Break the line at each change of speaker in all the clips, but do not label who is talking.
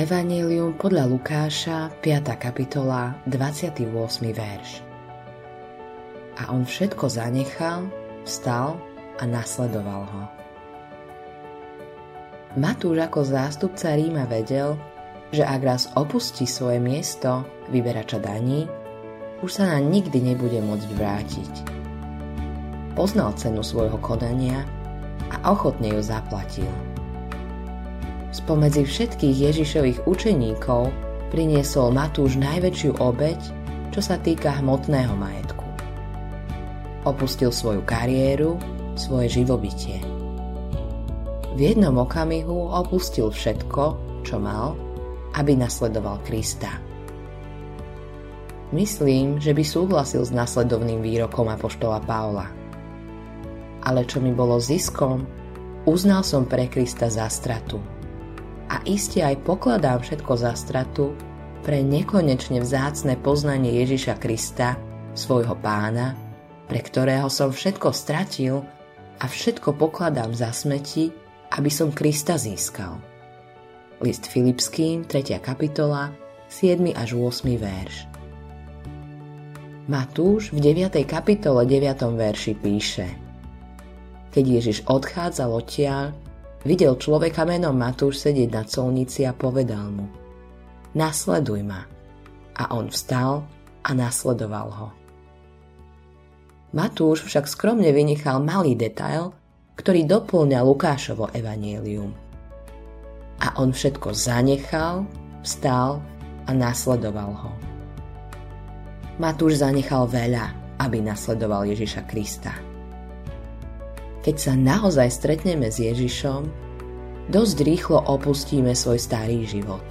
Evangelium podľa Lukáša, 5. kapitola, 28. verš. A on všetko zanechal, vstal a nasledoval ho. Matúš ako zástupca Ríma vedel, že ak raz opustí svoje miesto vyberača daní, už sa na nikdy nebude môcť vrátiť. Poznal cenu svojho konania a ochotne ju zaplatil. Spomedzi všetkých Ježišových učeníkov priniesol Matúš najväčšiu obeď, čo sa týka hmotného majetku. Opustil svoju kariéru, svoje živobytie. V jednom okamihu opustil všetko, čo mal, aby nasledoval Krista. Myslím, že by súhlasil s následovným výrokom apoštola Paula. Ale čo mi bolo ziskom, uznal som pre Krista za stratu. A iste aj pokladám všetko za stratu pre nekonečne vzácne poznanie Ježiša Krista, svojho pána, pre ktorého som všetko stratil a všetko pokladám za smeti, aby som Krista získal. List Filipským, 3. kapitola, 7. až 8. verš. Matúš v 9. kapitole 9. verši píše Keď Ježiš odchádzal odtiaľ, videl človeka menom Matúš sedieť na colnici a povedal mu Nasleduj ma. A on vstal a nasledoval ho. Matúš však skromne vynechal malý detail, ktorý doplňa Lukášovo evanielium. A on všetko zanechal, vstal a nasledoval ho. Matúš zanechal veľa, aby nasledoval Ježiša Krista. Keď sa naozaj stretneme s Ježišom, dosť rýchlo opustíme svoj starý život.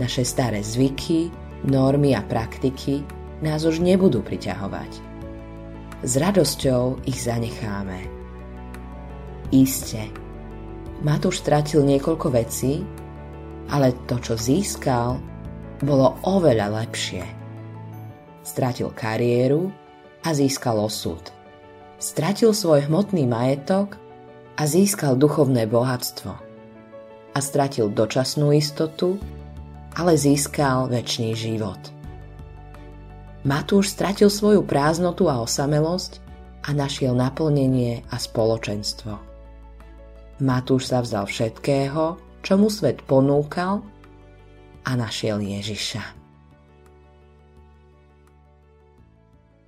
Naše staré zvyky, normy a praktiky nás už nebudú priťahovať. S radosťou ich zanecháme. Iste, Matúš stratil niekoľko vecí, ale to, čo získal, bolo oveľa lepšie – Stratil kariéru a získal osud. Stratil svoj hmotný majetok a získal duchovné bohatstvo. A stratil dočasnú istotu, ale získal väčší život. Matúš stratil svoju prázdnotu a osamelosť a našiel naplnenie a spoločenstvo. Matúš sa vzal všetkého, čo mu svet ponúkal a našiel Ježiša.